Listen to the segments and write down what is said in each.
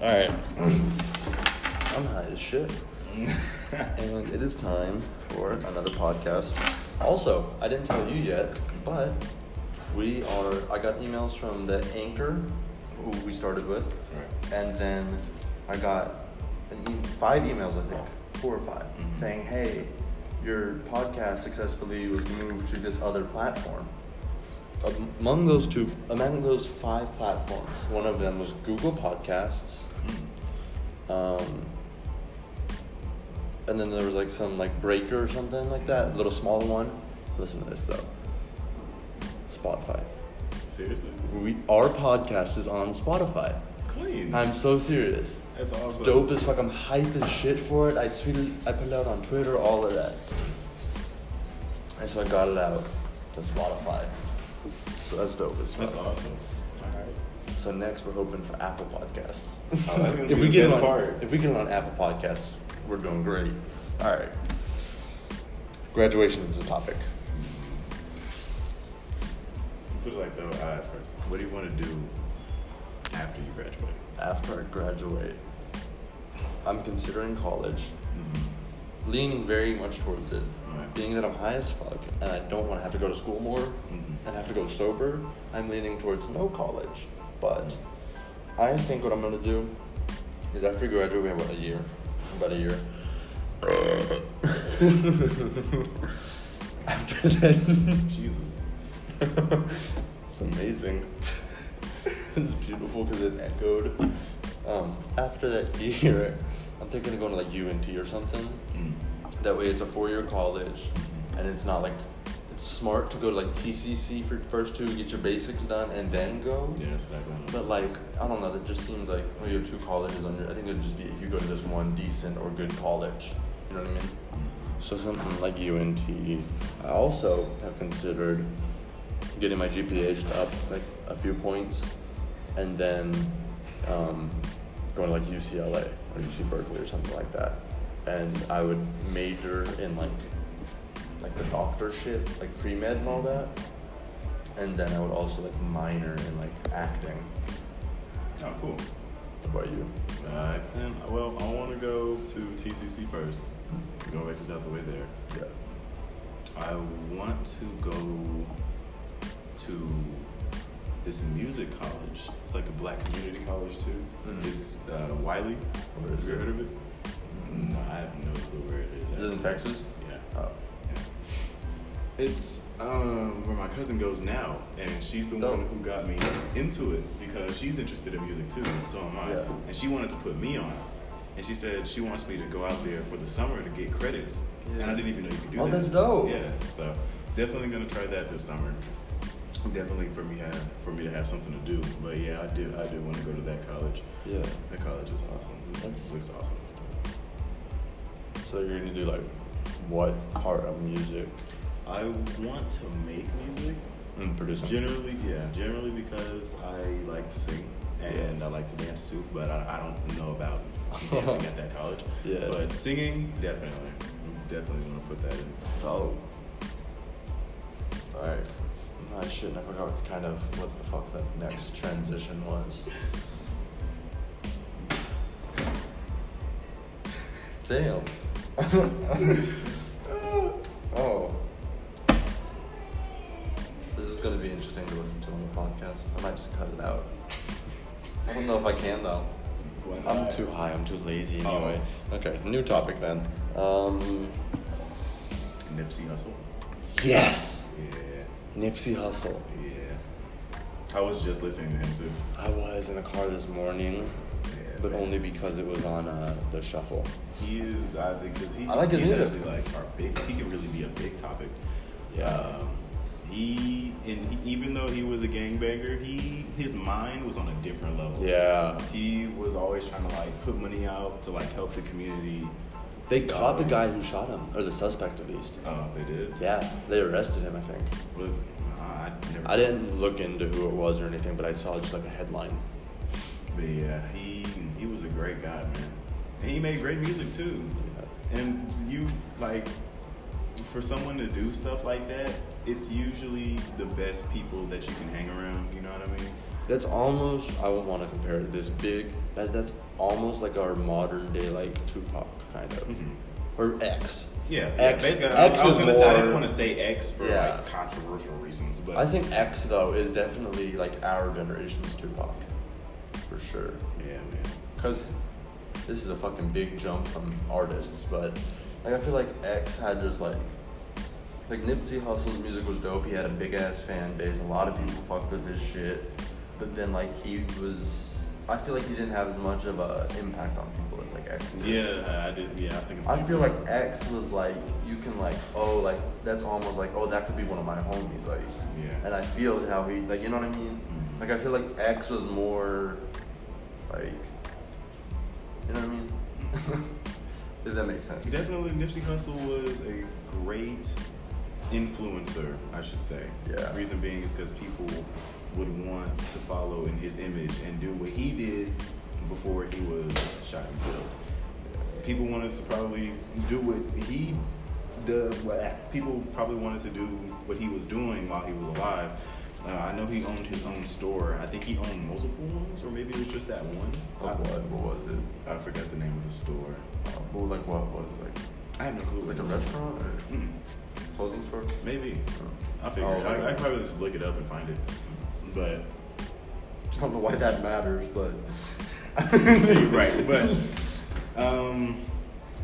All right. I'm high as shit. and it is time for another podcast. Also, I didn't tell you yet, but we are. I got emails from the anchor who we started with, and then I got an e- five emails, I think, four or 5 Mhm. saying, "Hey, your podcast successfully was moved to this other platform." Among those two, among those five platforms, one of them was Google Podcasts. Um, and then there was like some like breaker or something like that, a little small one. Listen to this though. Spotify. Seriously? We our podcast is on Spotify. Clean. I'm so serious. That's It's awesome. dope as fuck. I'm hyped as shit for it. I tweeted, I put it out on Twitter, all of that. And so I got it out to Spotify. So that's dope as fuck. That's awesome. So next we're hoping for Apple Podcasts. Oh, if we get it on, part. if we get it on Apple Podcasts, we're doing great. All right. Graduation is a topic. Put it like though, I ask first. What do you want to do after you graduate? After I graduate, I'm considering college, Mm-hmm. leaning very much towards it. Right. Being that I'm high as fuck and I don't want to have to go to school more Mhm. and have to go sober, I'm leaning towards no college. But I think what I'm gonna do is after we graduate, we have what, a year, about a year. after that, Jesus. it's amazing. it's beautiful because it echoed. Um, after that year, I'm thinking of going to like UNT or something. Mm. That way, it's a four-year college, and it's not like smart to go to like TCC for first two, get your basics done, and then go. Yeah, that's what I. But like, I don't know. That just seems like well, you have two colleges under. I think it'd just be if you go to this one decent or good college. You know what I mean? So something like UNT. I also have considered getting my GPA just up like a few points, and then um, going to like UCLA or UC Berkeley or something like that. And I would major in like like the doctor shit, like pre med and all that. And then I would also like minor in like acting. Oh, cool. What about you? Alright, then. Well, I want to go to TCC first. Go back to South the way there. Yeah. I want to go to this music college. It's like a black community college too. Mhm. It's uh, Wiley. Where Have you heard of it? No, I have no clue where it is. Is it in Texas? Yeah. Oh. It's um, where my cousin goes now, and she's the Dope. one who got me into it because she's interested in music too, and so am I. Yeah. And she wanted to put me on. And she said she wants me to go out there for the summer to get credits. Yeah. And I didn't even know you could do Oh, that. that's dope. Yeah. So definitely gonna try that this summer. Definitely for me have for me to have something to do. But yeah, I do I do want to go to that college. Yeah. That college is awesome. That's- it looks awesome. So you're gonna do like what part of music? I want to make music. Mm, producing. Generally, yeah, generally because I like to sing and Yeah. I like to dance too, but I, I don't know about dancing at that college. Yeah. But singing, definitely. I'm definitely gonna put that in. Oh. Alright. I shouldn't. I forgot kind of what the fuck that next transition was. Damn. podcast. I might just cut it out. I don't know if I can though. I'm too high. I'm too lazy Oh. anyway. Okay, new topic then. Um. Nipsey Hussle. Yes. Yeah, Nipsey Hussle. yeah. I was just listening to him too. I was in the car this morning, Yeah, but man. only because it was on uh, the shuffle. He is, I think, because he, I like his he's music. actually like our big. He can really be a big topic. Yeah. Um, he and he, even though he was a gangbanger, he his mind was on a different level. Yeah. He was always trying to like put money out to like help the community. They caught the guy who shot him, or the suspect at least. Oh, they did. Yeah, they arrested him. I think. Was uh, I never. I didn't look into who it was or anything, but I saw just like a headline. But yeah, he he was a great guy, man. And he made great music too. And you like for someone to do stuff like that, it's usually the best people that you can hang around. You know what I mean? That's almost I won't want to compare it to this big. That that's almost like our modern day like Tupac kind of Mhm. or X. Yeah, X- yeah, basically, I, X I was gonna say I didn't want to say X for Yeah. like controversial reasons, but I think X though is definitely like our generation's Tupac, for sure. yeah, man. Cause this is a fucking big jump from artists, but like I feel like X had just like like Nipsey Hussle's music was dope. He had a big ass fan base. A lot of people fucked with his shit, but then like he was. I feel like he didn't have as much of a impact on people as like X. did. Yeah, I did. Yeah, I was thinking. I feel like X was like you can like oh like that's almost like oh that could be one of my homies like Yeah. and I feel how he like you know what I mean Mhm. like I feel like X was more like you know what I mean if that makes sense Definitely, Nipsey Hussle was a great influencer, I should say. Yeah. Reason being is because people would want to follow in his image and do what he did before he was shot and killed. People wanted to probably do what he did. what- People probably wanted to do what he was doing while he was alive. Uh, I know he owned his own store. I think he owned multiple ones, or maybe it was just that one. What what was it I, forgot the name of the store. uh, well like what was it like I have no clue. like a what it was. restaurant or Mm, clothing store maybe. I'll figure Oh, it. I, I can probably just look it up and find it. But I don't know why that matters but right, but um,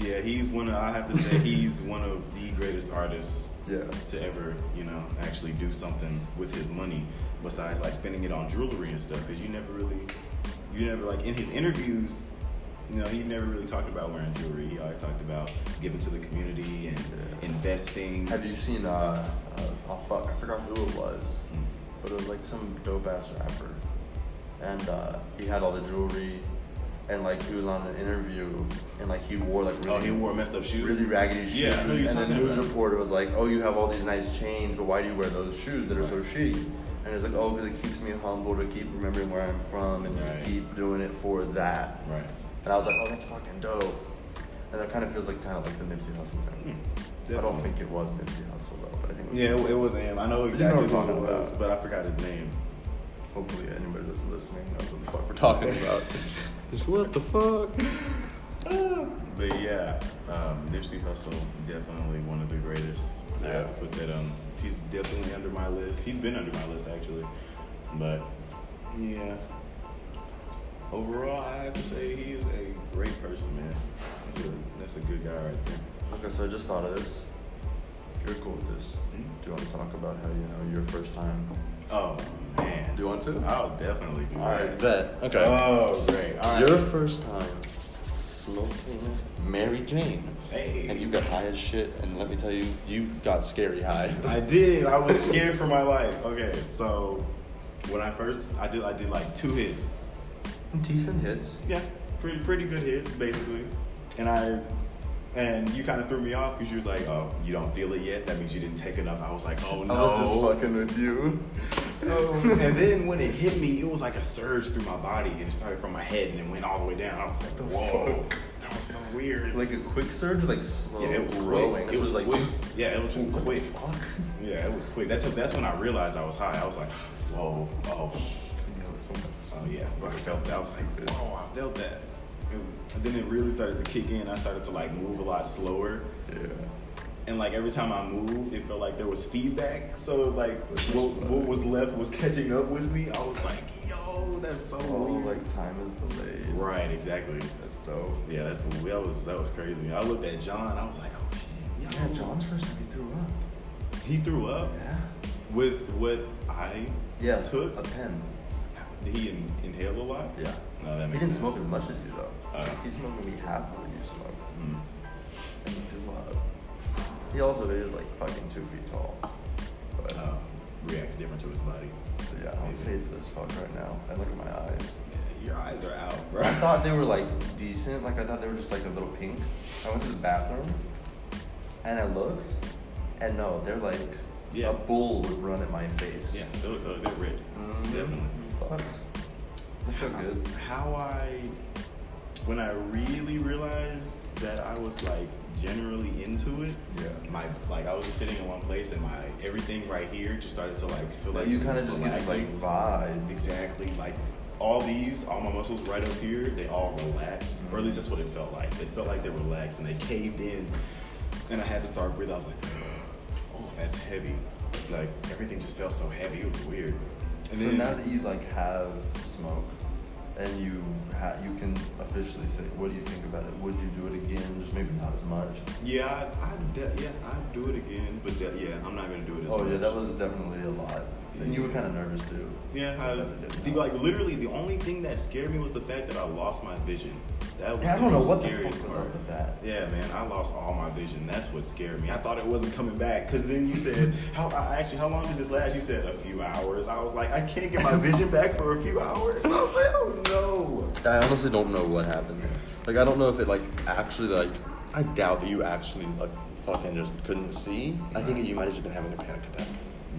yeah, he's one of. I have to say, he's one of the greatest artists yeah to ever, you know, actually do something with his money besides like spending it on jewelry and stuff. Because you never really, you never like in his interviews. You know, he never really talked about wearing jewelry. He always talked about giving to the community and Yeah. investing. have you seen uh, uh oh fuck I forgot who it was Mm. but it was like some dope ass rapper, and uh, he had all the jewelry, and like he was on an interview, and like he wore like really, Oh, he wore messed up shoes. really raggedy shoes, Yeah, and the news about. reporter was like, "Oh, you have all these nice chains, but why do you wear those shoes that are so shitty?" And it's like, "Oh, because it keeps me humble to keep remembering where I'm from and Right. just keep doing it for that." Right. And I was like, "Oh, that's fucking dope." And that kind of feels like kind of like the Nipsey Hussle thing. Hmm, I don't think it was Nipsey Hussle though, but I think it was Yeah, it, it was him. I know You know exactly who it was, about. but I forgot his name. Hopefully, anybody that's listening knows what the fuck we're talking about. what the fuck? But yeah, um, Nipsey Hussle definitely one of the greatest. I have to Yeah. put that um, he's definitely under my list. He's been under my list actually, but yeah. Overall, I have to say he is a great person, man. That's a that's a good guy right there. Okay, so I just thought of this. If you're cool with this, Mhm. do you want to talk about how you know your first time? Oh man, Do you want to? I'll definitely do All right, that. bet. Okay. Oh great. All right. Your first time smoking Mary Jane, hey. and you got high as shit. And let me tell you, you got scary high. I did. I was scared for my life. Okay, so when I first I did I did like two hits. Decent hits. Yeah, pretty pretty good hits basically. And I and you kind of threw me off because you was like, "Oh, you don't feel it yet. That means you didn't take enough." I was like, "Oh no." I was just fucking with you. Oh, and then when it hit me, it was like a surge through my body, and it started from my head and it went all the way down. I was like, The "Whoa, fuck? that was so weird." like a quick surge, like slow yeah, it was growing. quick. It was like quick. Yeah, it was just quick. fuck? Yeah, it was quick. That's that's when I realized I was high. I was like, "Whoa, oh." Yeah, it's so much. Oh yeah, I felt that. I was like, oh, I felt that. It was, and then it really started to kick in. I started to like move a lot slower, Yeah. and like every time I moved, it felt like there was feedback. So it was like what, what was left was catching up with me. I was like, yo, that's so Oh, weird. like time is delayed. right, exactly. That's dope. Yeah, that's that was that was crazy. I looked at John. I was like, oh shit. Yeah. John's first time he threw up. He threw up Yeah. with what I Yeah. took. a pen. Did he in, inhale a lot? Yeah. No, that He makes didn't sense. smoke as much as you though. Uh. he smoked maybe half of what you smoke. Mm. And he threw up. He also is like fucking two feet tall. But Uh, reacts different to his body. yeah, I'm faded as fuck right now. And look at my eyes. Yeah, your eyes are out, bro. I thought they were like decent. Like I thought they were just like a little pink. I went to the bathroom and I looked, and no, they're like Yeah. a bull would run at my face. Yeah, they're, they're, they're red. Mhm. Definitely. Fucked. I feel good. How I, when I really realized that that I was like generally into it, Yeah. my like I was just sitting in one place and my everything right here just started to like feel like you kind of just get this like vibe. Exactly. Like all these, all my muscles right up here, they all relax. Or at least that's what it felt like. They felt like they relaxed and they caved in. And I had to start breathing. I was like, oh, that's heavy. Like everything just felt so heavy. It was weird. And so then now that you like have smoke and you ha- you can officially say, what do you think about it? Would you do it again? Just maybe not as much. yeah, I, I de- yeah, I'd do it again. But de- yeah, I'm not gonna do it as Oh much. yeah, that was definitely a lot. And you were kind of nervous too. Yeah, I, the, like literally, the only thing that scared me was the fact that I lost my vision. That was Yeah, I the don't know what the scariest fuck was part. up with that. Yeah, man, I lost all my vision. That's what scared me. I thought it wasn't coming back because then you said, "How I actually? How long does this last?" You said a few hours. I was like, I can't get my vision back for a few hours. I was like, oh no. I honestly don't know what happened. Like I don't know if it like actually like I doubt that you actually like fucking just couldn't see. I think you might have just been having a panic attack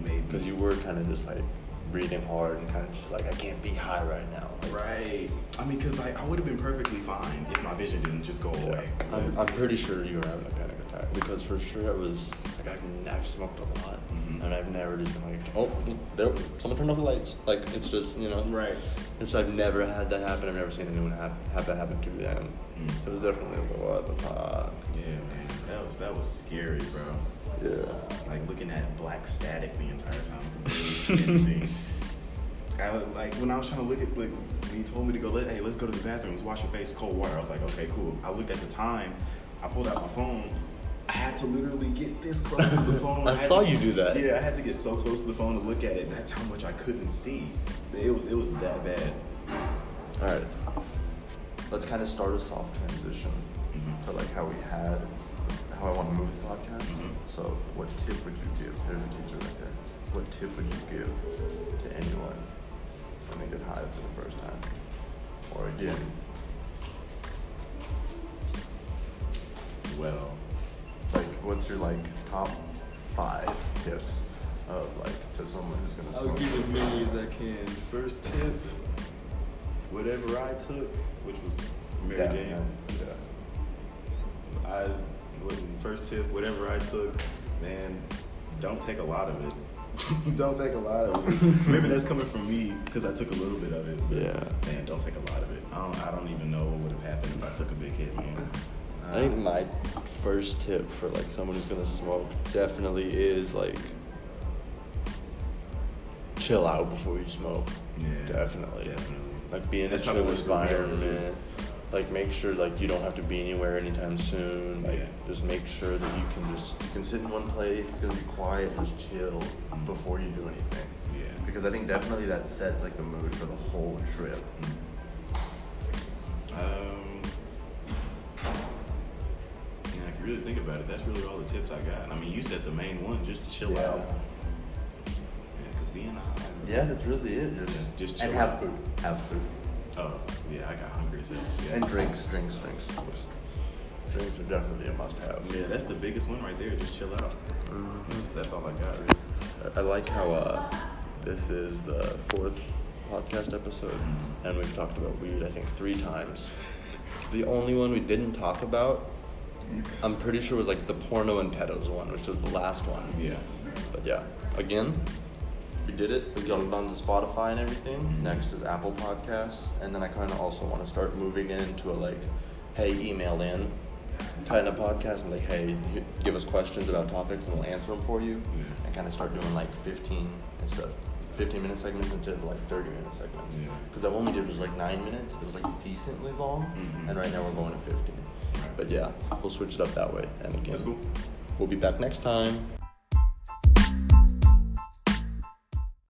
Maybe because you were kind of just like breathing hard and kind of just like I can't be high right now. Right. I mean, because like I would have been perfectly fine if my vision didn't just go away. I'm, I'm pretty sure you were having a panic attack because for sure it was like I've, I've smoked a lot Mhm. and I've never just been like oh there someone turned off the lights like it's just you know right. and so I've never had that happen I've never seen anyone have, have that happen to them Mm. it was definitely like what the fuck Yeah, man. That was that was scary, bro. Yeah like looking at black static the entire time. I really. I, like when I was trying to look at like when you told me to go, let hey, let's go to the bathroom let's wash your face with cold water. I was like, okay, cool. I looked at the time. I pulled out my phone. I had to literally get this close to the phone. I had saw to- you do that. Yeah, I had to get so close to the phone to look at it. That's how much I couldn't see. It was it was that bad. all right let's kind of start a soft transition Mhm. to like how we had how I want to move the podcast Mhm. so what tip would you give there's a teacher right there what tip would you give to anyone when they get high for the first time or again Well, like what's your like top five tips of like to someone who's gonna I'll give as many as I can. first tip, whatever I took, which was Mary yeah, Jane. yeah, yeah. I wouldn't- first tip, whatever I took, man, don't take a lot of it. don't take a lot of it. Maybe that's coming from me because I took a little bit of it. Yeah. Man, don't take a lot of it. I don't. I don't even know what would have happened if I took a big hit, man. I uh, think my first tip for like someone who's gonna smoke definitely is like chill out before you smoke. Yeah, definitely. definitely. Like being in That's a probably chill what screwed me over, too. environment. Like make sure like you don't have to be anywhere anytime soon. Like Yeah. just make sure that you can just you can sit in one place. It's gonna be quiet. Just chill before you do anything. Yeah. Because I think definitely that sets like the mood for the whole trip. Um, yeah, if you really think about it, that's really all the tips I got. I mean, you said the main one, just chill Yeah. out. Yeah, because being high. Yeah, that's really it. Just Yeah, just and chill have out. food. Have food. Oh, yeah, I got hungry hell. Yeah. And drinks, drinks, drinks. Drinks are definitely a must-have. Yeah, that's the biggest one right there. Just chill out. Mhm. That's, that's all I got. Really. I like how uh, this is the fourth podcast episode, Mhm. and we've talked about weed I think three times. The only one we didn't talk about, I'm pretty sure was like the porno and pedos one, which was the last one. Yeah. But yeah, again, we did it. We got it onto Spotify and everything. Next is Apple Podcasts, and then I kind of also want to start moving into a like, hey, email in kind of podcast and like, hey, give us questions about topics and we'll answer them for you, Yeah. and kind of start doing like 15 instead of 15 minute segments of like 30 minute segments. Yeah. Because that one we did was like nine minutes. It was like decently long, Mhm. and right now we're going to 15. But yeah, we'll switch it up that way. And again, That's cool. we'll be back next time.